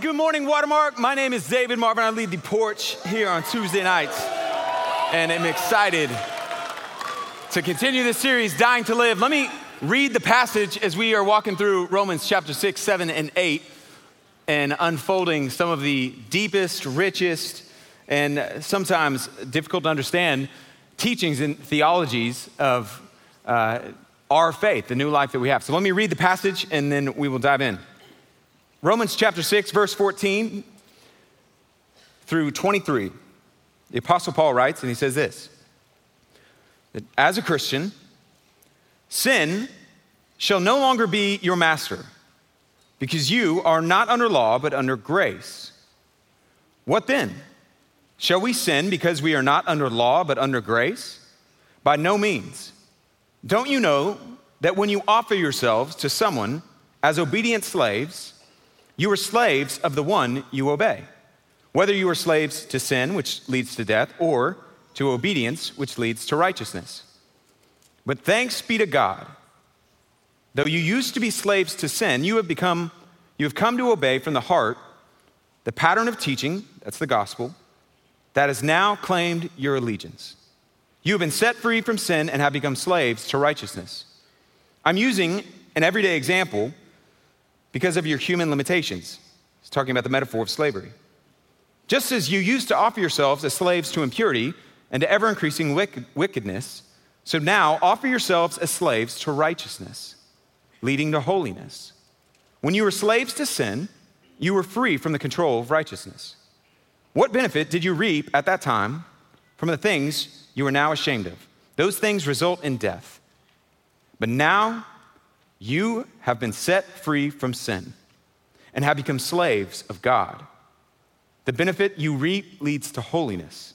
good morning, Watermark. My name is David Marvin. I lead the porch here on Tuesday nights. And I'm excited to continue this series, Dying to Live. Let me read the passage as we are walking through Romans chapter 6, 7, and 8 and unfolding some of the deepest, richest, and sometimes difficult to understand teachings and theologies of uh, our faith, the new life that we have. So let me read the passage and then we will dive in. Romans chapter 6, verse 14 through 23. The Apostle Paul writes, and he says this that as a Christian, sin shall no longer be your master, because you are not under law, but under grace. What then? Shall we sin because we are not under law, but under grace? By no means. Don't you know that when you offer yourselves to someone as obedient slaves, you are slaves of the one you obey? Whether you are slaves to sin, which leads to death, or to obedience, which leads to righteousness. But thanks be to God, though you used to be slaves to sin, you have become, you have come to obey from the heart the pattern of teaching, that's the gospel, that has now claimed your allegiance. You have been set free from sin and have become slaves to righteousness. I'm using an everyday example because of your human limitations. He's talking about the metaphor of slavery. Just as you used to offer yourselves as slaves to impurity and to ever increasing wickedness, so now offer yourselves as slaves to righteousness, leading to holiness. When you were slaves to sin, you were free from the control of righteousness. What benefit did you reap at that time from the things you are now ashamed of? Those things result in death. But now you have been set free from sin and have become slaves of God. The benefit you reap leads to holiness,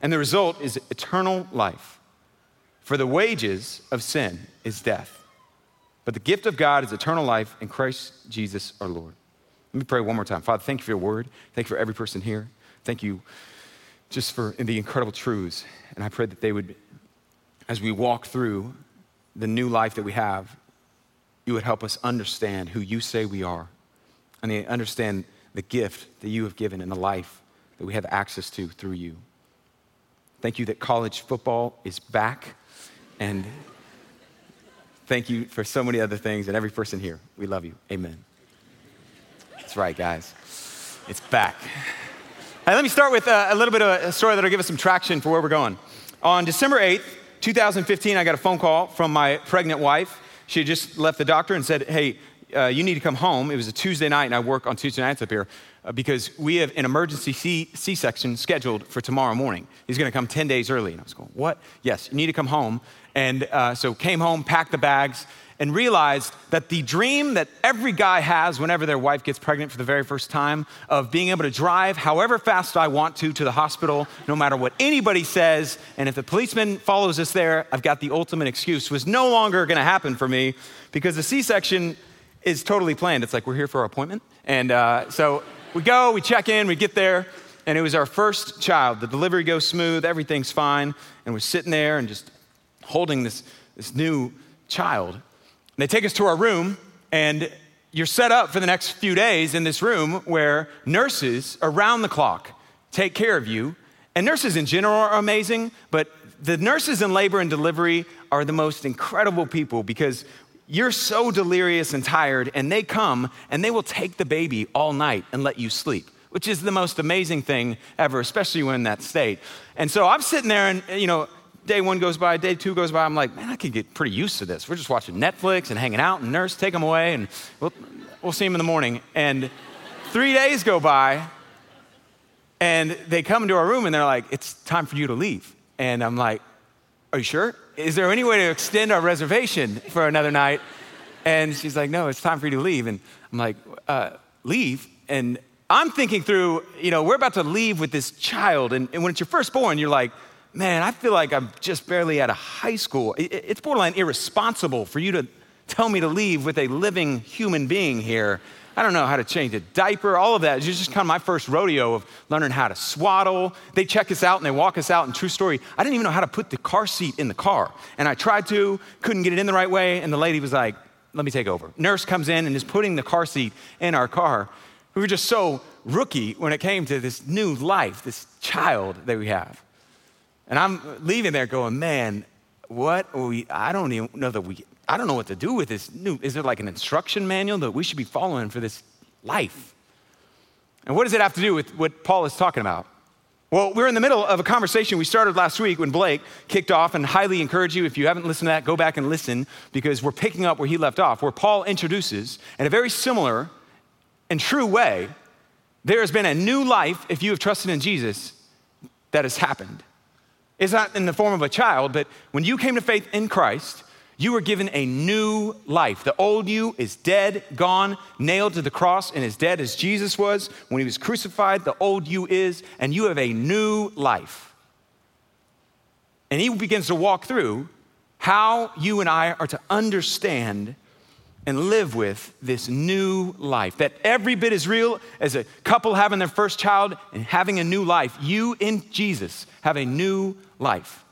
and the result is eternal life. For the wages of sin is death, but the gift of God is eternal life in Christ Jesus our Lord. Let me pray one more time. Father, thank you for your word. Thank you for every person here. Thank you just for the incredible truths. And I pray that they would, as we walk through the new life that we have, you would help us understand who you say we are and understand the gift that you have given and the life that we have access to through you. Thank you that college football is back. And thank you for so many other things and every person here. We love you. Amen. That's right, guys. It's back. let me start with a, a little bit of a story that'll give us some traction for where we're going. On December 8th, 2015, I got a phone call from my pregnant wife she had just left the doctor and said, Hey, uh, you need to come home. It was a Tuesday night, and I work on Tuesday nights up here because we have an emergency C section scheduled for tomorrow morning. He's going to come 10 days early. And I was going, What? Yes, you need to come home. And uh, so came home, packed the bags, and realized that the dream that every guy has whenever their wife gets pregnant for the very first time of being able to drive however fast I want to to the hospital, no matter what anybody says, and if the policeman follows us there, I've got the ultimate excuse, was no longer going to happen for me because the C section is totally planned. It's like we're here for our appointment. And uh, so we go, we check in, we get there, and it was our first child. The delivery goes smooth, everything's fine, and we're sitting there and just holding this, this new child. And they take us to our room, and you're set up for the next few days in this room where nurses around the clock take care of you. And nurses in general are amazing, but the nurses in labor and delivery are the most incredible people because you're so delirious and tired, and they come and they will take the baby all night and let you sleep, which is the most amazing thing ever, especially when in that state. And so I'm sitting there, and you know, day one goes by, day two goes by. I'm like, man, I could get pretty used to this. We're just watching Netflix and hanging out, and nurse take them away, and we'll, we'll see them in the morning. And three days go by, and they come into our room, and they're like, it's time for you to leave. And I'm like, are you sure? Is there any way to extend our reservation for another night? And she's like, no, it's time for you to leave. And I'm like, uh, leave? And I'm thinking through, you know, we're about to leave with this child. And, and when it's your firstborn, you're like, man, I feel like I'm just barely out of high school. It's borderline irresponsible for you to tell me to leave with a living human being here. I don't know how to change a diaper, all of that. It's just kind of my first rodeo of learning how to swaddle. They check us out and they walk us out. And true story, I didn't even know how to put the car seat in the car. And I tried to, couldn't get it in the right way. And the lady was like, let me take over. Nurse comes in and is putting the car seat in our car. We were just so rookie when it came to this new life, this child that we have. And I'm leaving there going, man, what we, I don't even know that we, I don't know what to do with this new, is there like an instruction manual that we should be following for this life? And what does it have to do with what Paul is talking about? Well, we're in the middle of a conversation we started last week when Blake kicked off, and highly encourage you, if you haven't listened to that, go back and listen because we're picking up where he left off, where Paul introduces, in a very similar and true way, there has been a new life, if you have trusted in Jesus, that has happened. It's not in the form of a child, but when you came to faith in Christ, you were given a new life. The old you is dead, gone, nailed to the cross, and as dead as Jesus was when he was crucified. The old you is, and you have a new life. And he begins to walk through how you and I are to understand and live with this new life that every bit as real as a couple having their first child and having a new life. You in Jesus have a new life.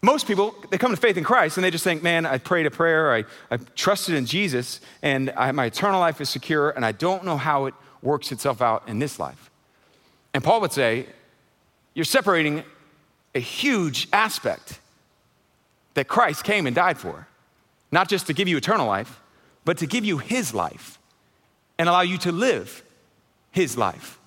Most people, they come to faith in Christ and they just think, man, I prayed a prayer, I, I trusted in Jesus, and I, my eternal life is secure, and I don't know how it works itself out in this life. And Paul would say, you're separating a huge aspect that Christ came and died for, not just to give you eternal life, but to give you his life and allow you to live his life.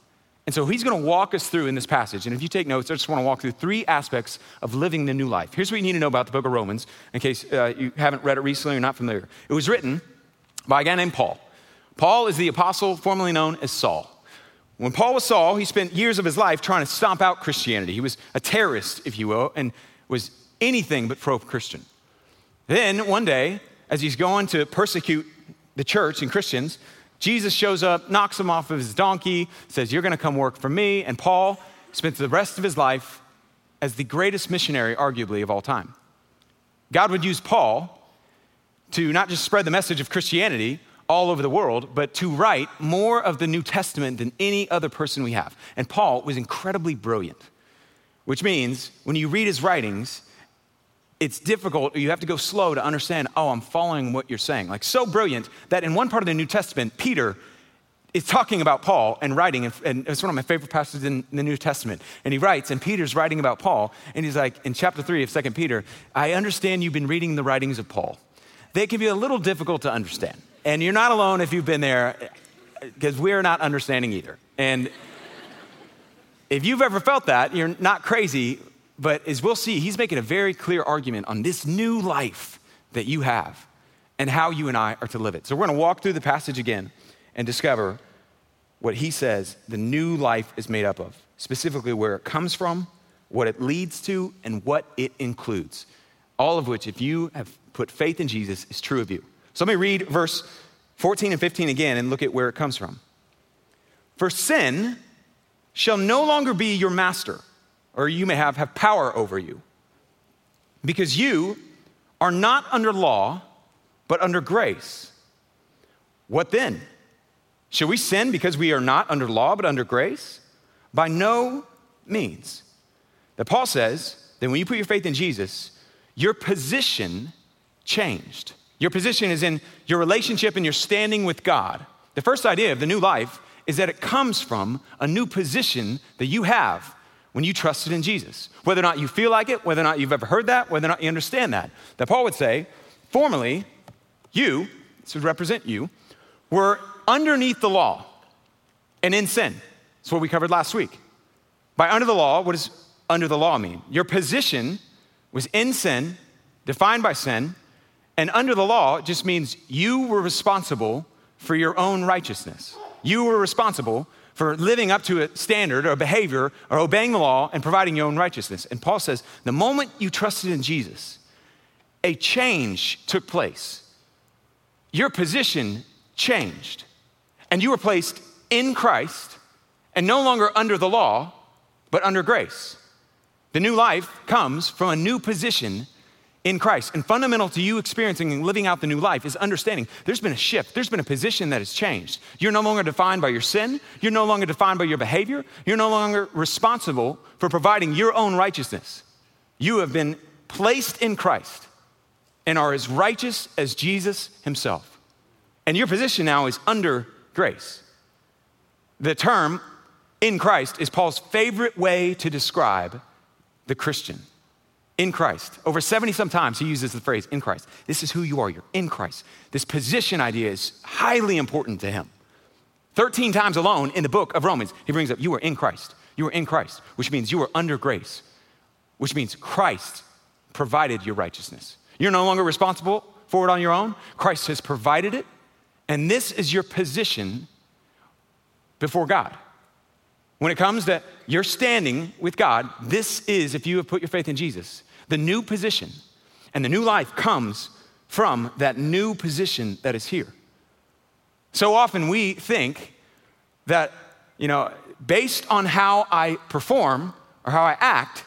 And so he's going to walk us through in this passage. And if you take notes, I just want to walk through three aspects of living the new life. Here's what you need to know about the book of Romans in case uh, you haven't read it recently or not familiar. It was written by a guy named Paul. Paul is the apostle formerly known as Saul. When Paul was Saul, he spent years of his life trying to stomp out Christianity. He was a terrorist, if you will, and was anything but pro Christian. Then one day, as he's going to persecute the church and Christians, Jesus shows up, knocks him off of his donkey, says, You're going to come work for me. And Paul spent the rest of his life as the greatest missionary, arguably, of all time. God would use Paul to not just spread the message of Christianity all over the world, but to write more of the New Testament than any other person we have. And Paul was incredibly brilliant, which means when you read his writings, it's difficult, you have to go slow to understand, oh, I'm following what you're saying. Like, so brilliant that in one part of the New Testament, Peter is talking about Paul and writing, and it's one of my favorite passages in the New Testament. And he writes, and Peter's writing about Paul, and he's like, in chapter three of Second Peter, I understand you've been reading the writings of Paul. They can be a little difficult to understand. And you're not alone if you've been there, because we're not understanding either. And if you've ever felt that, you're not crazy but as we'll see, he's making a very clear argument on this new life that you have and how you and I are to live it. So we're going to walk through the passage again and discover what he says the new life is made up of, specifically where it comes from, what it leads to, and what it includes. All of which, if you have put faith in Jesus, is true of you. So let me read verse 14 and 15 again and look at where it comes from. For sin shall no longer be your master or you may have, have power over you. Because you are not under law, but under grace. What then? Should we sin because we are not under law, but under grace? By no means. That Paul says that when you put your faith in Jesus, your position changed. Your position is in your relationship and your standing with God. The first idea of the new life is that it comes from a new position that you have when you trusted in Jesus. Whether or not you feel like it, whether or not you've ever heard that, whether or not you understand that. That Paul would say, formerly, you, this would represent you, were underneath the law and in sin. That's what we covered last week. By under the law, what does under the law mean? Your position was in sin, defined by sin, and under the law just means you were responsible for your own righteousness. You were responsible for living up to a standard or behavior or obeying the law and providing your own righteousness. And Paul says, the moment you trusted in Jesus, a change took place. Your position changed, and you were placed in Christ and no longer under the law, but under grace. The new life comes from a new position in Christ. And fundamental to you experiencing and living out the new life is understanding there's been a shift, there's been a position that has changed. You're no longer defined by your sin, you're no longer defined by your behavior, you're no longer responsible for providing your own righteousness. You have been placed in Christ and are as righteous as Jesus himself. And your position now is under grace. The term in Christ is Paul's favorite way to describe the Christian. In Christ. Over 70 some times he uses the phrase in Christ. This is who you are. You're in Christ. This position idea is highly important to him. 13 times alone in the book of Romans, he brings up you are in Christ. You are in Christ, which means you are under grace, which means Christ provided your righteousness. You're no longer responsible for it on your own. Christ has provided it, and this is your position before God. When it comes that you're standing with God, this is, if you have put your faith in Jesus, the new position. And the new life comes from that new position that is here. So often we think that, you know, based on how I perform or how I act,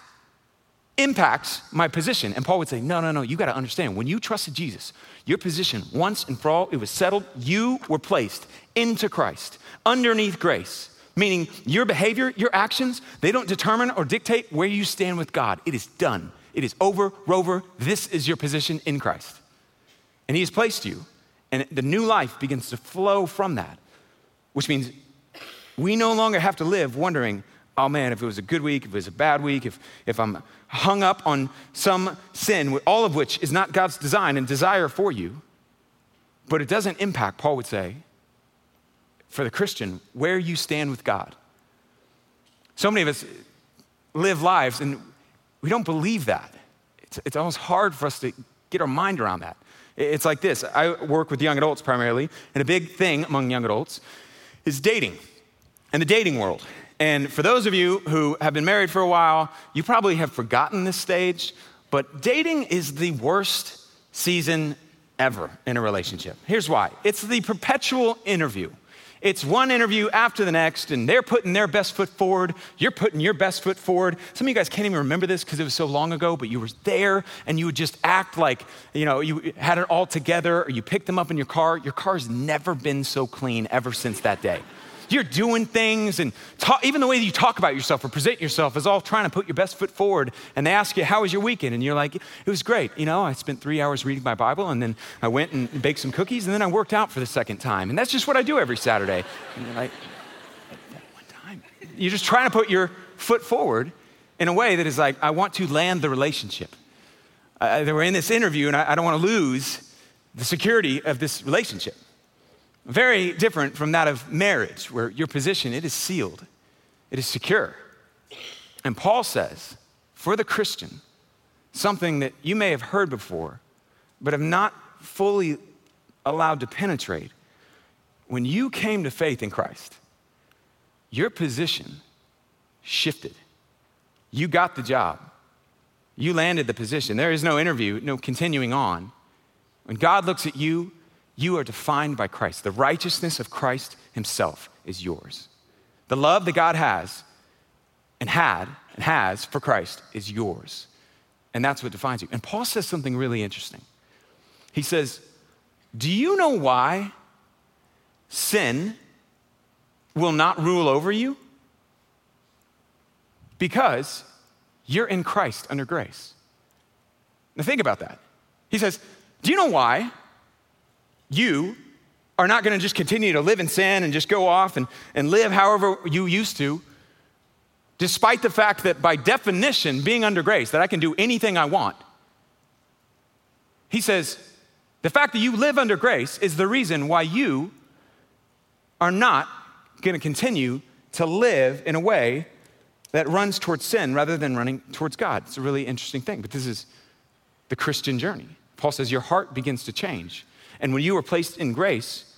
impacts my position. And Paul would say, No, no, no, you got to understand. When you trusted Jesus, your position, once and for all, it was settled. You were placed into Christ underneath grace meaning your behavior, your actions, they don't determine or dictate where you stand with God. It is done. It is over, rover. This is your position in Christ. And He has placed you. And the new life begins to flow from that, which means we no longer have to live wondering, oh man, if it was a good week, if it was a bad week, if, if I'm hung up on some sin, all of which is not God's design and desire for you, but it doesn't impact, Paul would say, for the Christian, where you stand with God. So many of us live lives and we don't believe that. It's, it's almost hard for us to get our mind around that. It's like this I work with young adults primarily, and a big thing among young adults is dating and the dating world. And for those of you who have been married for a while, you probably have forgotten this stage, but dating is the worst season ever in a relationship. Here's why it's the perpetual interview. It's one interview after the next, and they're putting their best foot forward. You're putting your best foot forward. Some of you guys can't even remember this because it was so long ago, but you were there and you would just act like, you know, you had it all together, or you picked them up in your car. Your car's never been so clean ever since that day. You're doing things, and talk, even the way that you talk about yourself or present yourself is all trying to put your best foot forward. And they ask you, How was your weekend? And you're like, It was great. You know, I spent three hours reading my Bible, and then I went and baked some cookies, and then I worked out for the second time. And that's just what I do every Saturday. And you're like, One time. You're just trying to put your foot forward in a way that is like, I want to land the relationship. Uh, they were in this interview, and I, I don't want to lose the security of this relationship. Very different from that of marriage, where your position, it is sealed, it is secure. And Paul says, for the Christian, something that you may have heard before, but have not fully allowed to penetrate. When you came to faith in Christ, your position shifted. You got the job. You landed the position. There is no interview, no continuing on. When God looks at you, you are defined by Christ. The righteousness of Christ Himself is yours. The love that God has and had and has for Christ is yours. And that's what defines you. And Paul says something really interesting. He says, Do you know why sin will not rule over you? Because you're in Christ under grace. Now, think about that. He says, Do you know why you are not going to just continue to live in sin and just go off and, and live however you used to, despite the fact that by definition, being under grace, that I can do anything I want. He says, the fact that you live under grace is the reason why you are not going to continue to live in a way that runs towards sin rather than running towards God. It's a really interesting thing, but this is the Christian journey. Paul says your heart begins to change and when you are placed in grace,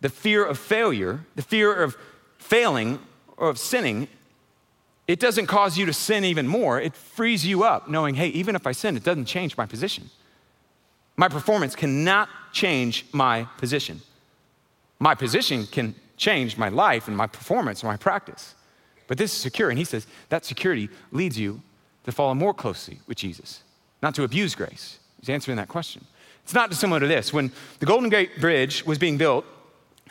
the fear of failure, the fear of failing or of sinning, it doesn't cause you to sin even more. It frees you up knowing, hey, even if I sin, it doesn't change my position. My performance cannot change my position. My position can change my life and my performance and my practice. But this is secure. And he says that security leads you to follow more closely with Jesus, not to abuse grace. He's answering that question. It's not dissimilar to this. When the Golden Gate Bridge was being built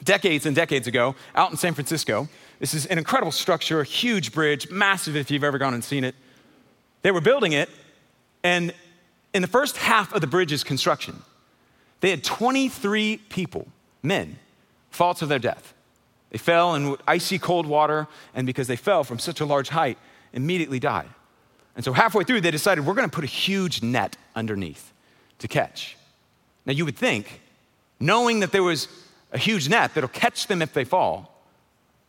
decades and decades ago out in San Francisco, this is an incredible structure, a huge bridge, massive if you've ever gone and seen it. They were building it, and in the first half of the bridge's construction, they had 23 people, men, fall to their death. They fell in icy cold water, and because they fell from such a large height, immediately died. And so halfway through, they decided we're going to put a huge net underneath to catch. Now, you would think, knowing that there was a huge net that'll catch them if they fall,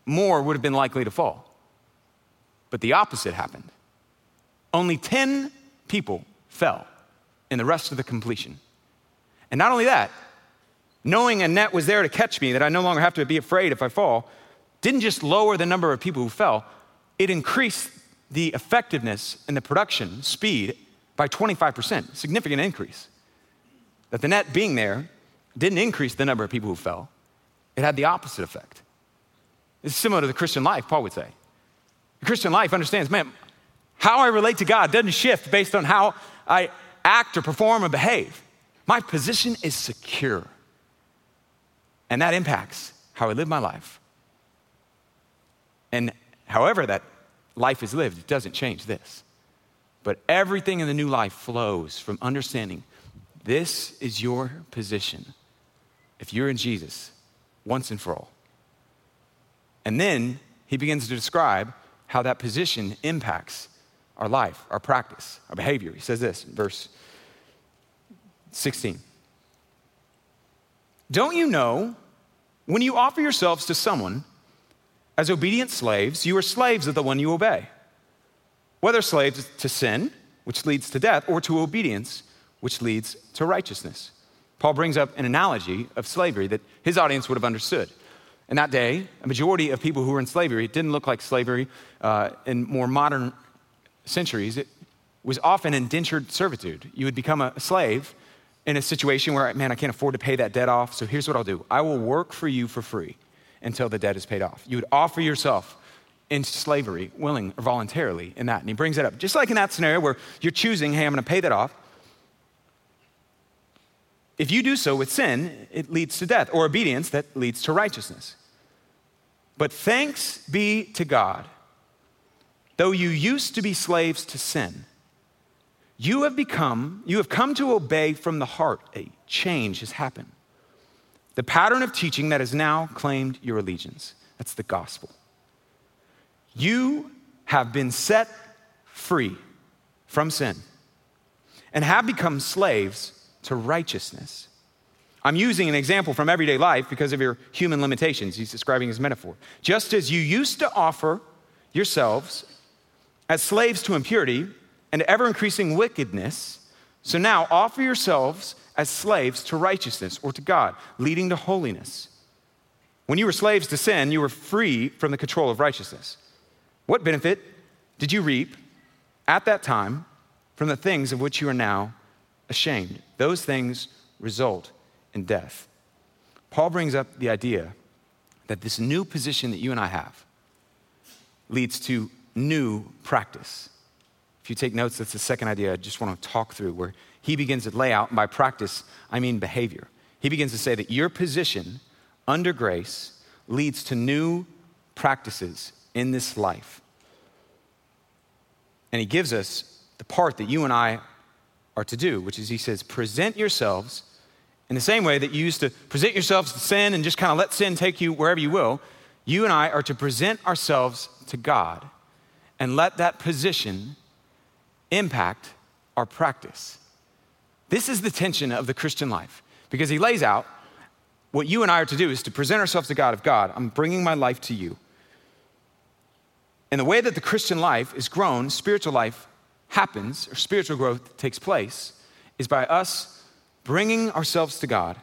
more would have been likely to fall. But the opposite happened. Only 10 people fell in the rest of the completion. And not only that, knowing a net was there to catch me, that I no longer have to be afraid if I fall, didn't just lower the number of people who fell, it increased the effectiveness and the production speed by 25%, significant increase. That the net being there didn't increase the number of people who fell, it had the opposite effect. It's similar to the Christian life, Paul would say. The Christian life understands, man, how I relate to God doesn't shift based on how I act or perform or behave. My position is secure. And that impacts how I live my life. And however that life is lived, it doesn't change this. But everything in the new life flows from understanding this is your position if you're in Jesus once and for all. And then he begins to describe how that position impacts our life, our practice, our behavior. He says this in verse 16. Don't you know when you offer yourselves to someone as obedient slaves, you are slaves of the one you obey? Whether slaves to sin, which leads to death, or to obedience, which leads to righteousness. Paul brings up an analogy of slavery that his audience would have understood. In that day, a majority of people who were in slavery, it didn't look like slavery uh, in more modern centuries. It was often indentured servitude. You would become a slave in a situation where, man, I can't afford to pay that debt off, so here's what I'll do I will work for you for free until the debt is paid off. You would offer yourself into slavery, willing or voluntarily, in that. And he brings it up. Just like in that scenario where you're choosing, hey, I'm going to pay that off. If you do so with sin, it leads to death, or obedience that leads to righteousness. But thanks be to God, though you used to be slaves to sin, you have become, you have come to obey from the heart. A change has happened. The pattern of teaching that has now claimed your allegiance. That's the gospel. You have been set free from sin and have become slaves to righteousness. I'm using an example from everyday life because of your human limitations. He's describing his metaphor. Just as you used to offer yourselves as slaves to impurity and ever increasing wickedness, so now offer yourselves as slaves to righteousness or to God, leading to holiness. When you were slaves to sin, you were free from the control of righteousness. What benefit did you reap at that time from the things of which you are now ashamed? Those things result in death. Paul brings up the idea that this new position that you and I have leads to new practice. If you take notes, that's the second idea I just want to talk through, where he begins to lay out, and by practice, I mean behavior. He begins to say that your position under grace leads to new practices in this life. And he gives us the part that you and I are to do, which is he says, present yourselves in the same way that you used to present yourselves to sin and just kind of let sin take you wherever you will. You and I are to present ourselves to God and let that position impact our practice. This is the tension of the Christian life because he lays out what you and I are to do is to present ourselves to God of God, I'm bringing my life to you. And the way that the Christian life is grown, spiritual life happens, or spiritual growth takes place, is by us bringing ourselves to God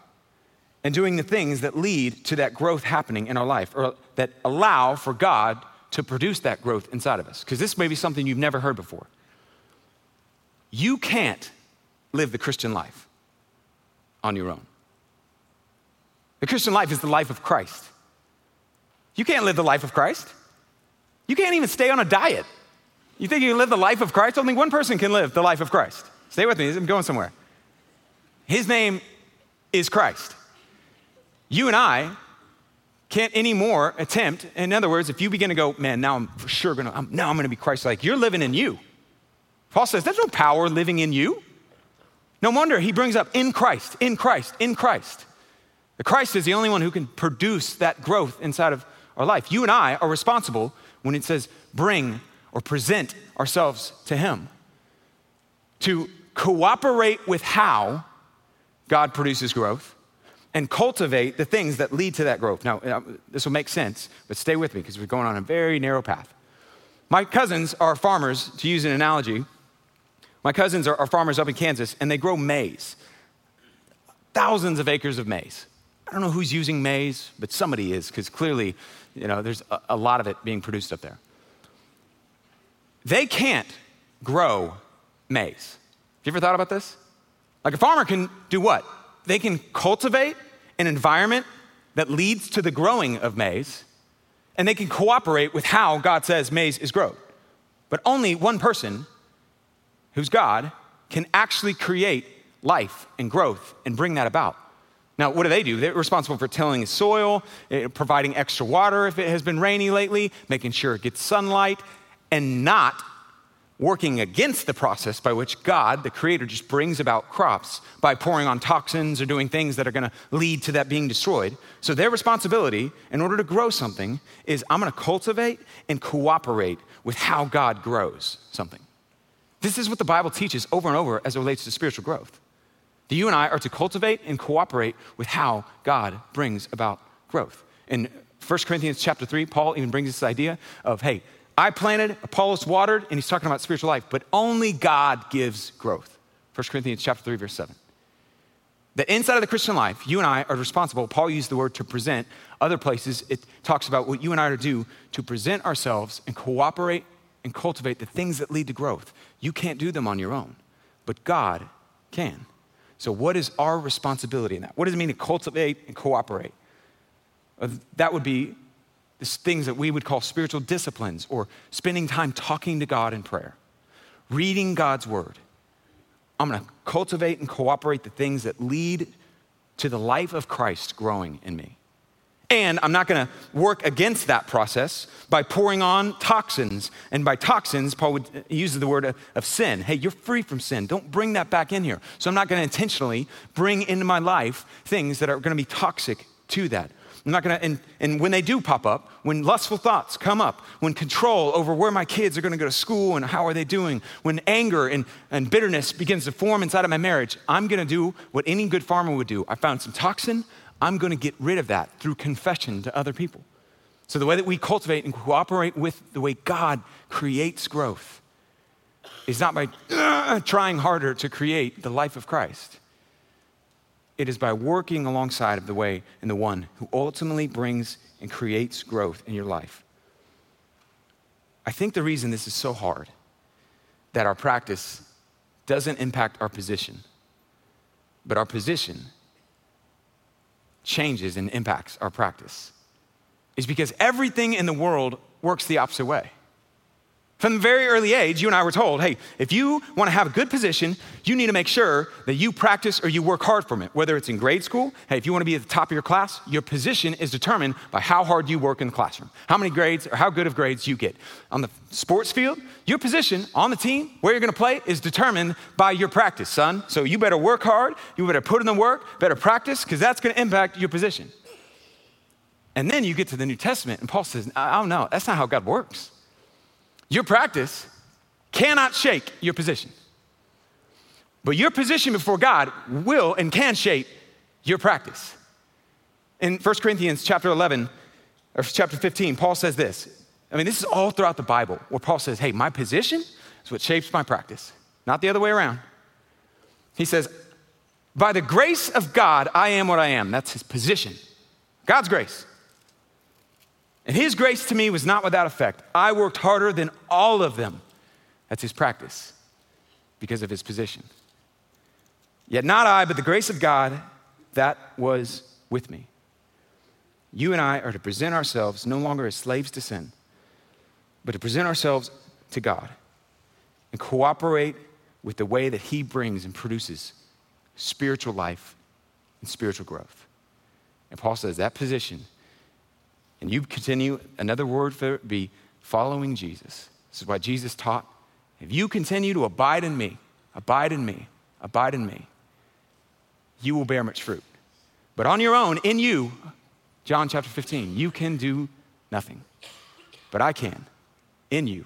and doing the things that lead to that growth happening in our life, or that allow for God to produce that growth inside of us. Because this may be something you've never heard before. You can't live the Christian life on your own. The Christian life is the life of Christ. You can't live the life of Christ. You can't even stay on a diet. You think you can live the life of Christ? Only one person can live the life of Christ. Stay with me, I'm going somewhere. His name is Christ. You and I can't anymore attempt, in other words, if you begin to go, man, now I'm for sure gonna, I'm, now I'm gonna be Christ like, you're living in you. Paul says, there's no power living in you. No wonder he brings up in Christ, in Christ, in Christ. The Christ is the only one who can produce that growth inside of our life. You and I are responsible when it says bring or present ourselves to Him to cooperate with how God produces growth and cultivate the things that lead to that growth. Now, uh, this will make sense, but stay with me because we're going on a very narrow path. My cousins are farmers, to use an analogy. My cousins are, are farmers up in Kansas, and they grow maize. Thousands of acres of maize. I don't know who's using maize, but somebody is, because clearly, you know, there's a, a lot of it being produced up there. They can't grow maize. Have you ever thought about this? Like a farmer can do what? They can cultivate an environment that leads to the growing of maize, and they can cooperate with how God says maize is grown. But only one person, who's God, can actually create life and growth and bring that about. Now, what do they do? They're responsible for tilling the soil, eh, providing extra water if it has been rainy lately, making sure it gets sunlight, and not working against the process by which God, the Creator, just brings about crops by pouring on toxins or doing things that are gonna lead to that being destroyed. So, their responsibility in order to grow something is I'm gonna cultivate and cooperate with how God grows something. This is what the Bible teaches over and over as it relates to spiritual growth. That you and I are to cultivate and cooperate with how God brings about growth. In 1 Corinthians chapter 3, Paul even brings this idea of, hey, I planted, Apollos watered, and he's talking about spiritual life, but only God gives growth. 1 Corinthians chapter 3, verse 7. The inside of the Christian life, you and I are responsible. Paul used the word to present. Other places, it talks about what you and I are to do to present ourselves and cooperate and cultivate the things that lead to growth. You can't do them on your own, but God can. So, what is our responsibility in that? What does it mean to cultivate and cooperate? Uh, that would be these things that we would call spiritual disciplines or spending time talking to God in prayer, reading God's word. I'm going to cultivate and cooperate the things that lead to the life of Christ growing in me. And I'm not going to work against that process by pouring on toxins. And by toxins, Paul would use the word of, of sin. Hey, you're free from sin. Don't bring that back in here. So I'm not going to intentionally bring into my life things that are going to be toxic to that. I'm not gonna, and, and when they do pop up, when lustful thoughts come up, when control over where my kids are gonna go to school and how are they doing, when anger and, and bitterness begins to form inside of my marriage, I'm gonna do what any good farmer would do. I found some toxin, I'm gonna get rid of that through confession to other people. So, the way that we cultivate and cooperate with the way God creates growth is not by uh, trying harder to create the life of Christ it is by working alongside of the way and the one who ultimately brings and creates growth in your life. I think the reason this is so hard that our practice doesn't impact our position, but our position changes and impacts our practice is because everything in the world works the opposite way. From very early age, you and I were told hey, if you want to have a good position, you need to make sure that you practice or you work hard for it. Whether it's in grade school, hey, if you want to be at the top of your class, your position is determined by how hard you work in the classroom, how many grades or how good of grades you get. On the sports field, your position on the team, where you're going to play, is determined by your practice, son. So you better work hard, you better put in the work, better practice, because that's going to impact your position. And then you get to the New Testament, and Paul says, I don't know, that's not how God works. Your practice cannot shake your position. But your position before God will and can shape your practice. In 1 Corinthians chapter 11 or chapter 15, Paul says this. I mean, this is all throughout the Bible where Paul says, hey, my position is what shapes my practice, not the other way around. He says, by the grace of God, I am what I am. That's his position. God's grace. And his grace to me was not without effect. I worked harder than all of them. That's his practice because of his position. Yet not I, but the grace of God that was with me. You and I are to present ourselves no longer as slaves to sin, but to present ourselves to God and cooperate with the way that He brings and produces spiritual life and spiritual growth. And Paul says that position and you continue, another word for it be following Jesus. This is what Jesus taught. If you continue to abide in me, abide in me, abide in me, you will bear much fruit. But on your own, in you, John chapter 15, you can do Nothing. But I can in you.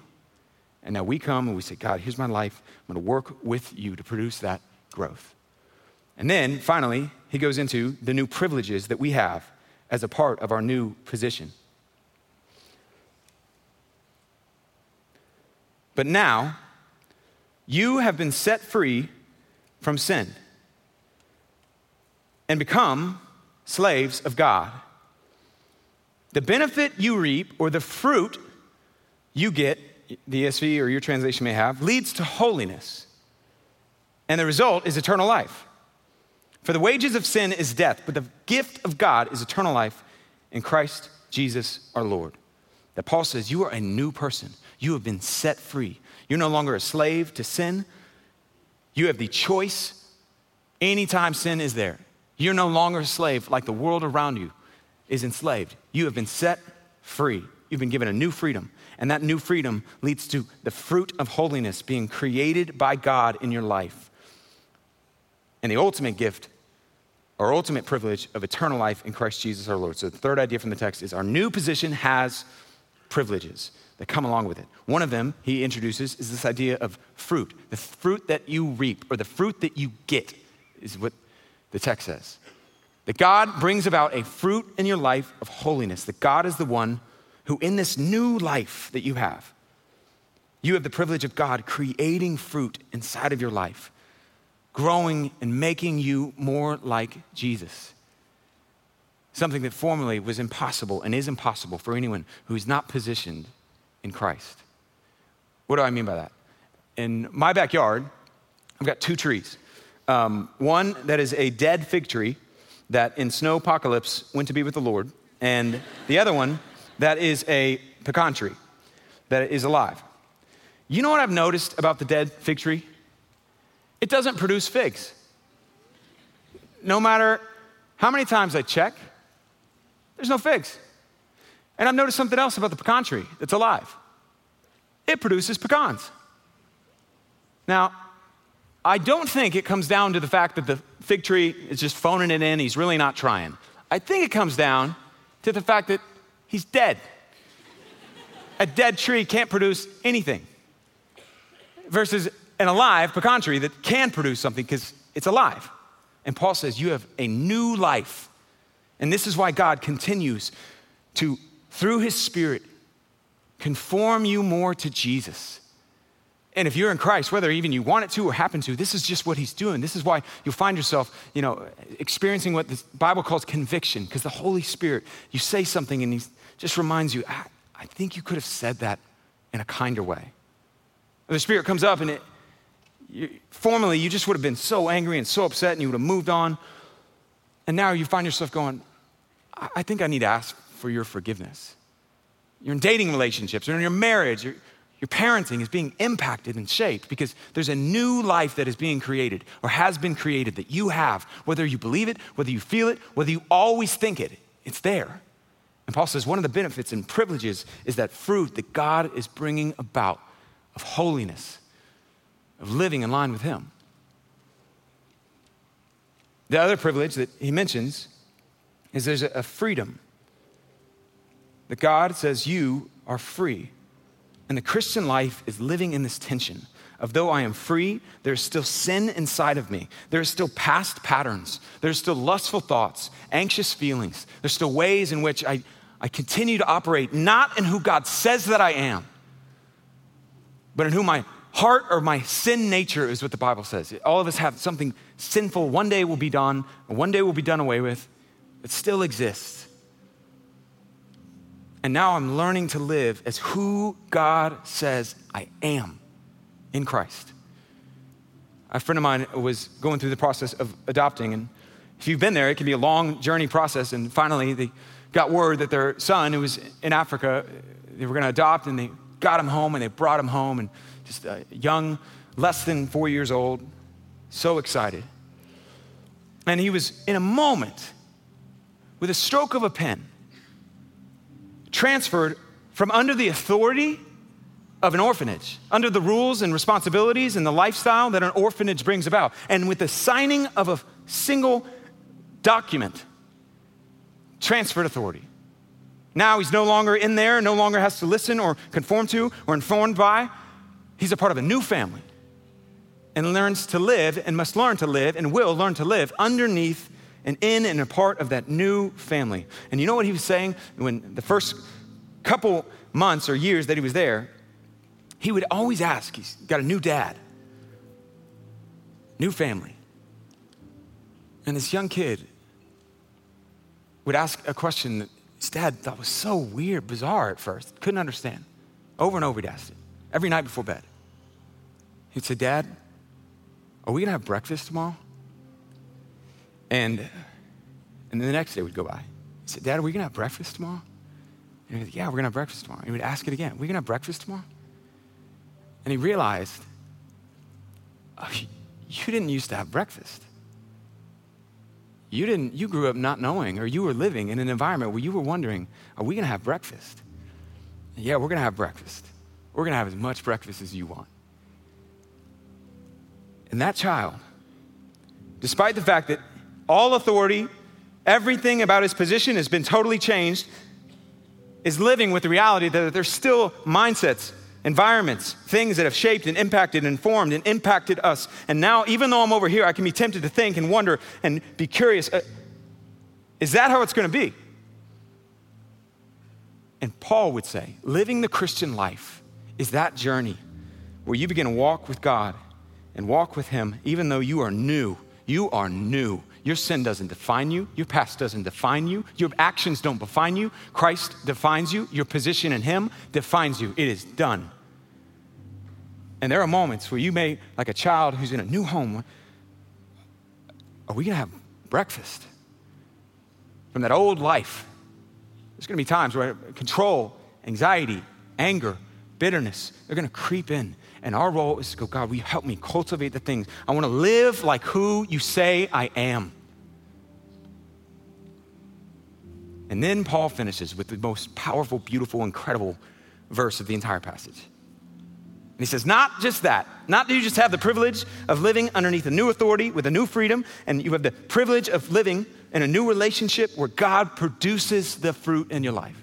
And now we come and we say, God, here's my life. I'm going to work with you to produce that growth. And then finally, he goes into the new privileges that we have as a part of our new position. But now, you have been set free from sin and become slaves of God. The benefit you reap or the fruit you get, the ESV or your translation may have, leads to holiness. And the result is eternal life. For the wages of sin is death, but the gift of God is eternal life in Christ Jesus our Lord. That Paul says, You are a new person. You have been set free. You're no longer a slave to sin. You have the choice anytime sin is there. You're no longer a slave like the world around you is enslaved. You have been set free. You've been given a new freedom. And that new freedom leads to the fruit of holiness being created by God in your life. And the ultimate gift, our ultimate privilege of eternal life in Christ Jesus our Lord. So the third idea from the text is our new position has privileges that come along with it. One of them he introduces is this idea of fruit. The fruit that you reap or the fruit that you get is what the text says. That God brings about a fruit in your life of holiness, that God is the one who, in this new life that you have, you have the privilege of God creating fruit inside of your life, growing and making you more like Jesus. Something that formerly was impossible and is impossible for anyone who is not positioned in Christ. What do I mean by that? In my backyard, I've got two trees. Um, one that is a dead fig tree that in snow apocalypse went to be with the Lord, and the other one that is a pecan tree that is alive. You know what I've noticed about the dead fig tree? It doesn't produce figs. No matter how many times I check, there's no figs. And I've noticed something else about the pecan tree that's alive it produces pecans. Now, I don't think it comes down to the fact that the fig tree is just phoning it in, he's really not trying. I think it comes down to the fact that he's dead. A dead tree can't produce anything, versus an alive pecan tree that can produce something because it's alive. And Paul says, You have a new life. And this is why God continues to, through his Spirit, conform you more to Jesus. And if you're in Christ, whether even you want it to or happen to, this is just what he's doing. This is why you'll find yourself, you know, experiencing what the Bible calls conviction, because the Holy Spirit, you say something and he just reminds you, I, I think you could have said that in a kinder way. And the Spirit comes up and it, you, formerly you just would have been so angry and so upset and you would have moved on. And now you find yourself going, I, I think I need to ask for your forgiveness. You're in dating relationships or in your marriage, your parenting is being impacted and shaped because there's a new life that is being created or has been created that you have, whether you believe it, whether you feel it, whether you always think it, it's there. And Paul says one of the benefits and privileges is that fruit that God is bringing about of holiness, of living in line with Him. The other privilege that he mentions is there's a freedom that God says you are free and the Christian life is living in this tension of though I am free, there's still sin inside of me. There's still past patterns. There's still lustful thoughts, anxious feelings. There's still ways in which I, I continue to operate not in who God says that I am, but in who my heart or my sin nature is what the Bible says. All of us have something sinful. One day will be done, one day will be done away with. It still exists. And now I'm learning to live as who God says I am in Christ. A friend of mine was going through the process of adopting, and if you've been there, it can be a long journey process. And finally, they got word that their son, who was in Africa, they were going to adopt, and they got him home, and they brought him home, and just a young, less than four years old, so excited. And he was in a moment, with a stroke of a pen, transferred from under the authority of an orphanage, under the rules and responsibilities and the lifestyle that an orphanage brings about. And with the signing of a single document, transferred authority. Now he's no longer in there, no longer has to listen or conform to or informed by. He's a part of a new family and learns to live and must learn to live and will learn to live underneath and in and a part of that new family. And you know what he was saying when the first couple months or years that he was there? He would always ask, he's got a new dad, new family. And this young kid would ask a question that his dad thought was so weird, bizarre at first, couldn't understand. Over and over he'd ask it, every night before bed. He'd say, Dad, are we gonna have breakfast tomorrow? And, and then the next day would go by. He said, Dad, are we gonna have breakfast tomorrow? And he'd like, Yeah, we're gonna have breakfast tomorrow. And he would ask it again, Are we gonna have breakfast tomorrow? And he realized, oh, you didn't used to have breakfast. You didn't, you grew up not knowing, or you were living in an environment where you were wondering, are we gonna have breakfast? Yeah, we're gonna have breakfast. We're gonna have as much breakfast as you want. And that child, despite the fact that all authority, everything about his position has been totally changed, is living with the reality that there's still mindsets, environments, things that have shaped and impacted and formed and impacted us. And now, even though I'm over here, I can be tempted to think and wonder and be curious uh, is that how it's going to be? And Paul would say, living the Christian life is that journey where you begin to walk with God and walk with Him, even though you are new. You are new. Your sin doesn't define you. Your past doesn't define you. Your actions don't define you. Christ defines you. Your position in Him defines you. It is done. And there are moments where you may, like a child who's in a new home, are we going to have breakfast from that old life? There's going to be times where control, anxiety, anger, bitterness, they're going to creep in. And our role is to go, God, will you help me cultivate the things? I want to live like who you say I am. And then Paul finishes with the most powerful, beautiful, incredible verse of the entire passage. And he says, Not just that, not do you just have the privilege of living underneath a new authority with a new freedom, and you have the privilege of living in a new relationship where God produces the fruit in your life.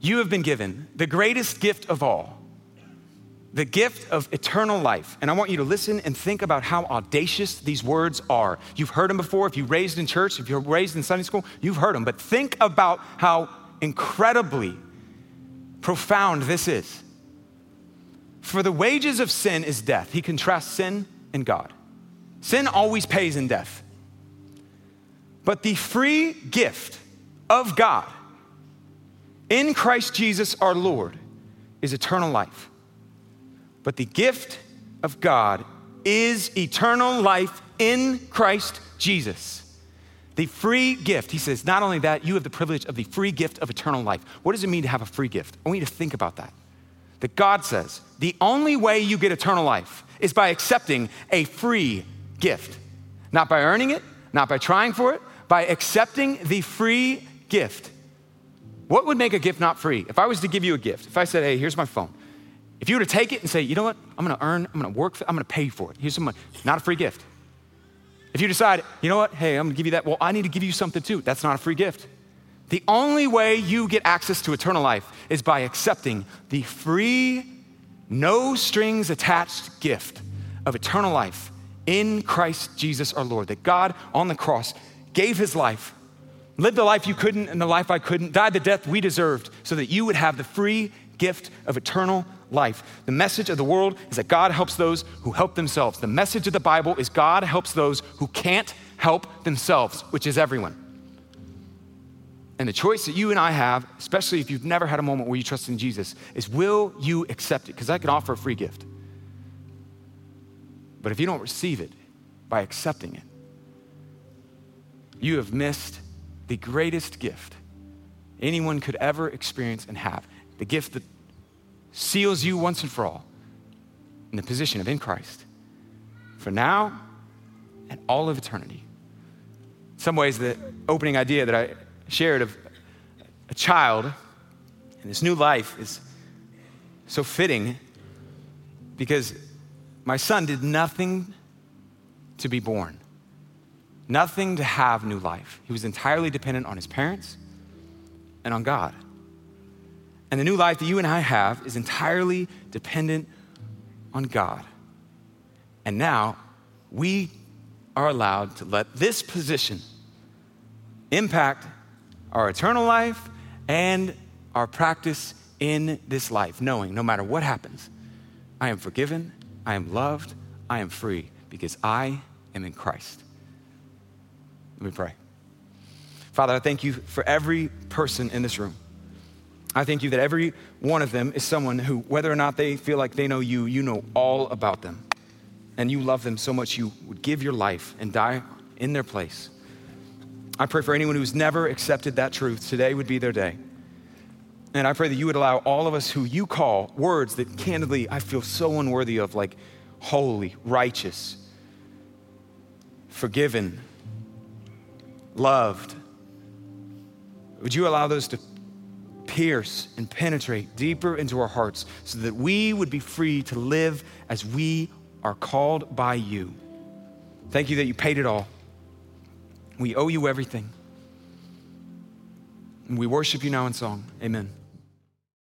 You have been given the greatest gift of all the gift of eternal life. And I want you to listen and think about how audacious these words are. You've heard them before. If you raised in church, if you're raised in Sunday school, you've heard them. But think about how incredibly profound this is. For the wages of sin is death. He contrasts sin and God. Sin always pays in death. But the free gift of God in Christ Jesus our Lord is eternal life. But the gift of God is eternal life in Christ Jesus. The free gift. He says, not only that, you have the privilege of the free gift of eternal life. What does it mean to have a free gift? I want you to think about that. That God says, the only way you get eternal life is by accepting a free gift. Not by earning it, not by trying for it, by accepting the free gift. What would make a gift not free? If I was to give you a gift, if I said, hey, here's my phone, if you were to take it and say, you know what, I'm gonna earn, I'm gonna work, for, I'm gonna pay for it. Here's some money. Not a free gift. If you decide, you know what, hey, I'm gonna give you that, well, I need to give you something too. That's not a free gift. The only way you get access to eternal life is by accepting the free, no strings attached gift of eternal life in Christ Jesus our Lord. That God on the cross gave his life, lived the life you couldn't and the life I couldn't, died the death we deserved, so that you would have the free gift of eternal life. The message of the world is that God helps those who help themselves. The message of the Bible is God helps those who can't help themselves, which is everyone. And the choice that you and I have, especially if you've never had a moment where you trust in Jesus, is will you accept it? Because I can offer a free gift. But if you don't receive it by accepting it, you have missed the greatest gift anyone could ever experience and have the gift that seals you once and for all in the position of in Christ for now and all of eternity. In some ways, the opening idea that I shared of a child and this new life is so fitting because my son did nothing to be born, nothing to have new life. He was entirely dependent on his parents and on God. And the new life that you and I have is entirely dependent on God. And now we are allowed to let this position impact our eternal life and our practice in this life, knowing no matter what happens, I am forgiven, I am loved, I am free because I am in Christ. Let me pray. Father, I thank you for every person in this room. I thank you that every one of them is someone who, whether or not they feel like they know you, you know all about them. And you love them so much you would give your life and die in their place. I pray for anyone who's never accepted that truth, today would be their day. And I pray that you would allow all of us who you call words that candidly I feel so unworthy of, like holy, righteous, forgiven, loved. Would you allow those to pierce and penetrate deeper into our hearts so that we would be free to live as we are called by you? Thank you that you paid it all. We owe you everything. And we worship you now in song. Amen.